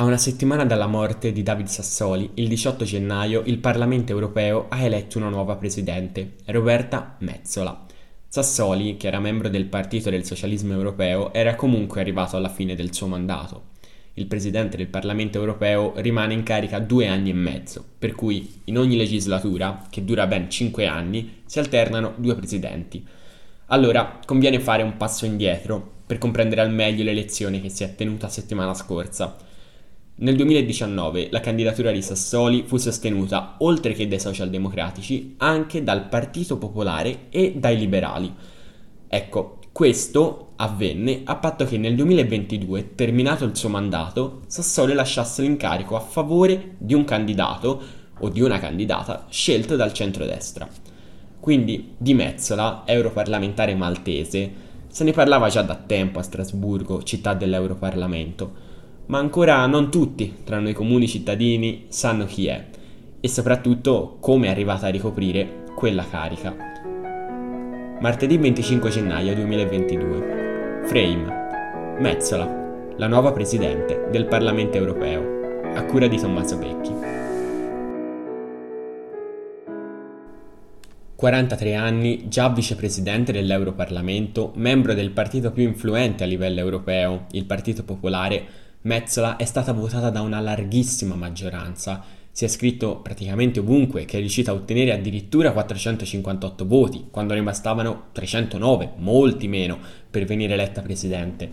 A una settimana dalla morte di David Sassoli, il 18 gennaio, il Parlamento europeo ha eletto una nuova presidente, Roberta Mezzola. Sassoli, che era membro del Partito del Socialismo Europeo, era comunque arrivato alla fine del suo mandato. Il presidente del Parlamento europeo rimane in carica due anni e mezzo, per cui in ogni legislatura, che dura ben cinque anni, si alternano due presidenti. Allora conviene fare un passo indietro per comprendere al meglio l'elezione che si è tenuta settimana scorsa nel 2019 la candidatura di Sassoli fu sostenuta, oltre che dai socialdemocratici, anche dal Partito Popolare e dai liberali. Ecco, questo avvenne a patto che nel 2022, terminato il suo mandato, Sassoli lasciasse l'incarico a favore di un candidato o di una candidata scelto dal centrodestra. Quindi di Mezzola, europarlamentare maltese, se ne parlava già da tempo a Strasburgo, città dell'Europarlamento ma ancora non tutti tra noi comuni cittadini sanno chi è e soprattutto come è arrivata a ricoprire quella carica. Martedì 25 gennaio 2022. Frame. Mezzola, la nuova presidente del Parlamento europeo, a cura di Tommaso Becchi. 43 anni, già vicepresidente dell'Europarlamento, membro del partito più influente a livello europeo, il Partito Popolare, Metzola è stata votata da una larghissima maggioranza. Si è scritto praticamente ovunque che è riuscita a ottenere addirittura 458 voti, quando ne bastavano 309, molti meno, per venire eletta presidente.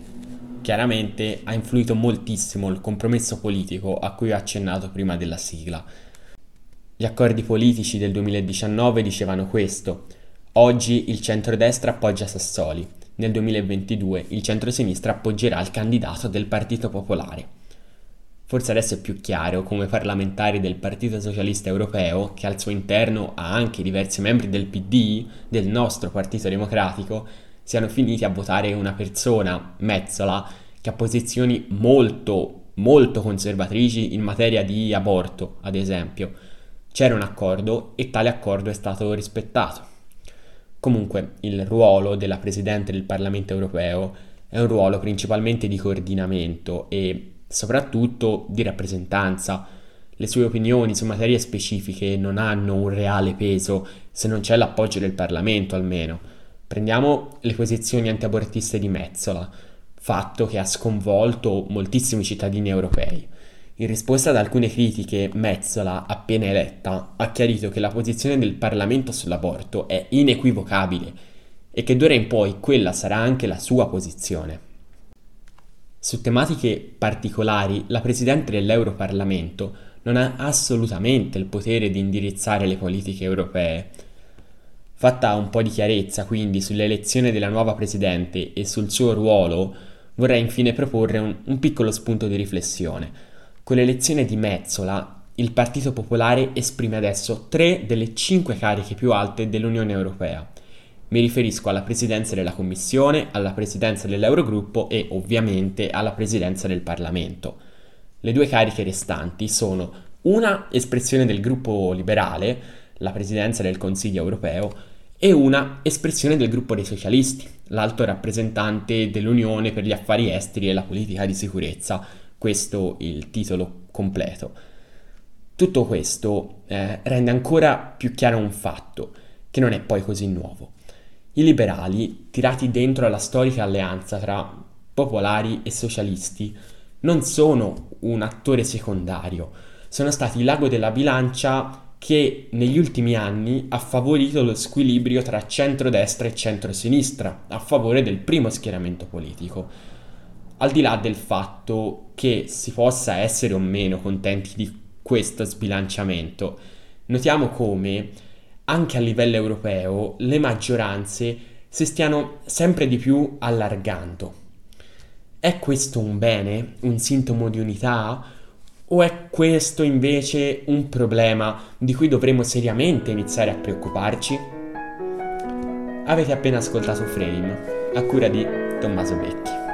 Chiaramente ha influito moltissimo il compromesso politico a cui ho accennato prima della sigla. Gli accordi politici del 2019 dicevano questo. Oggi il centrodestra appoggia Sassoli, nel 2022 il centro-sinistra appoggerà il candidato del Partito Popolare. Forse adesso è più chiaro come parlamentari del Partito Socialista Europeo, che al suo interno ha anche diversi membri del PD, del nostro Partito Democratico, siano finiti a votare una persona, Mezzola, che ha posizioni molto, molto conservatrici in materia di aborto, ad esempio. C'era un accordo e tale accordo è stato rispettato. Comunque, il ruolo della Presidente del Parlamento europeo è un ruolo principalmente di coordinamento e soprattutto di rappresentanza. Le sue opinioni su materie specifiche non hanno un reale peso se non c'è l'appoggio del Parlamento almeno. Prendiamo le posizioni antiabortiste di Mezzola, fatto che ha sconvolto moltissimi cittadini europei. In risposta ad alcune critiche, Mezzola, appena eletta, ha chiarito che la posizione del Parlamento sull'aborto è inequivocabile e che d'ora in poi quella sarà anche la sua posizione. Su tematiche particolari, la Presidente dell'Europarlamento non ha assolutamente il potere di indirizzare le politiche europee. Fatta un po' di chiarezza quindi sull'elezione della nuova Presidente e sul suo ruolo, vorrei infine proporre un, un piccolo spunto di riflessione con l'elezione di Mezzola, il Partito Popolare esprime adesso tre delle cinque cariche più alte dell'Unione Europea. Mi riferisco alla presidenza della Commissione, alla presidenza dell'Eurogruppo e ovviamente alla presidenza del Parlamento. Le due cariche restanti sono una espressione del gruppo liberale, la presidenza del Consiglio europeo, e una espressione del gruppo dei socialisti, l'alto rappresentante dell'Unione per gli affari esteri e la politica di sicurezza, questo il titolo completo. Tutto questo eh, rende ancora più chiaro un fatto, che non è poi così nuovo. I liberali, tirati dentro alla storica alleanza tra popolari e socialisti, non sono un attore secondario, sono stati l'ago della bilancia che negli ultimi anni ha favorito lo squilibrio tra centrodestra e centrosinistra a favore del primo schieramento politico al di là del fatto che si possa essere o meno contenti di questo sbilanciamento, notiamo come anche a livello europeo le maggioranze si stiano sempre di più allargando. È questo un bene, un sintomo di unità? O è questo invece un problema di cui dovremmo seriamente iniziare a preoccuparci? Avete appena ascoltato Frame, a cura di Tommaso Becchi.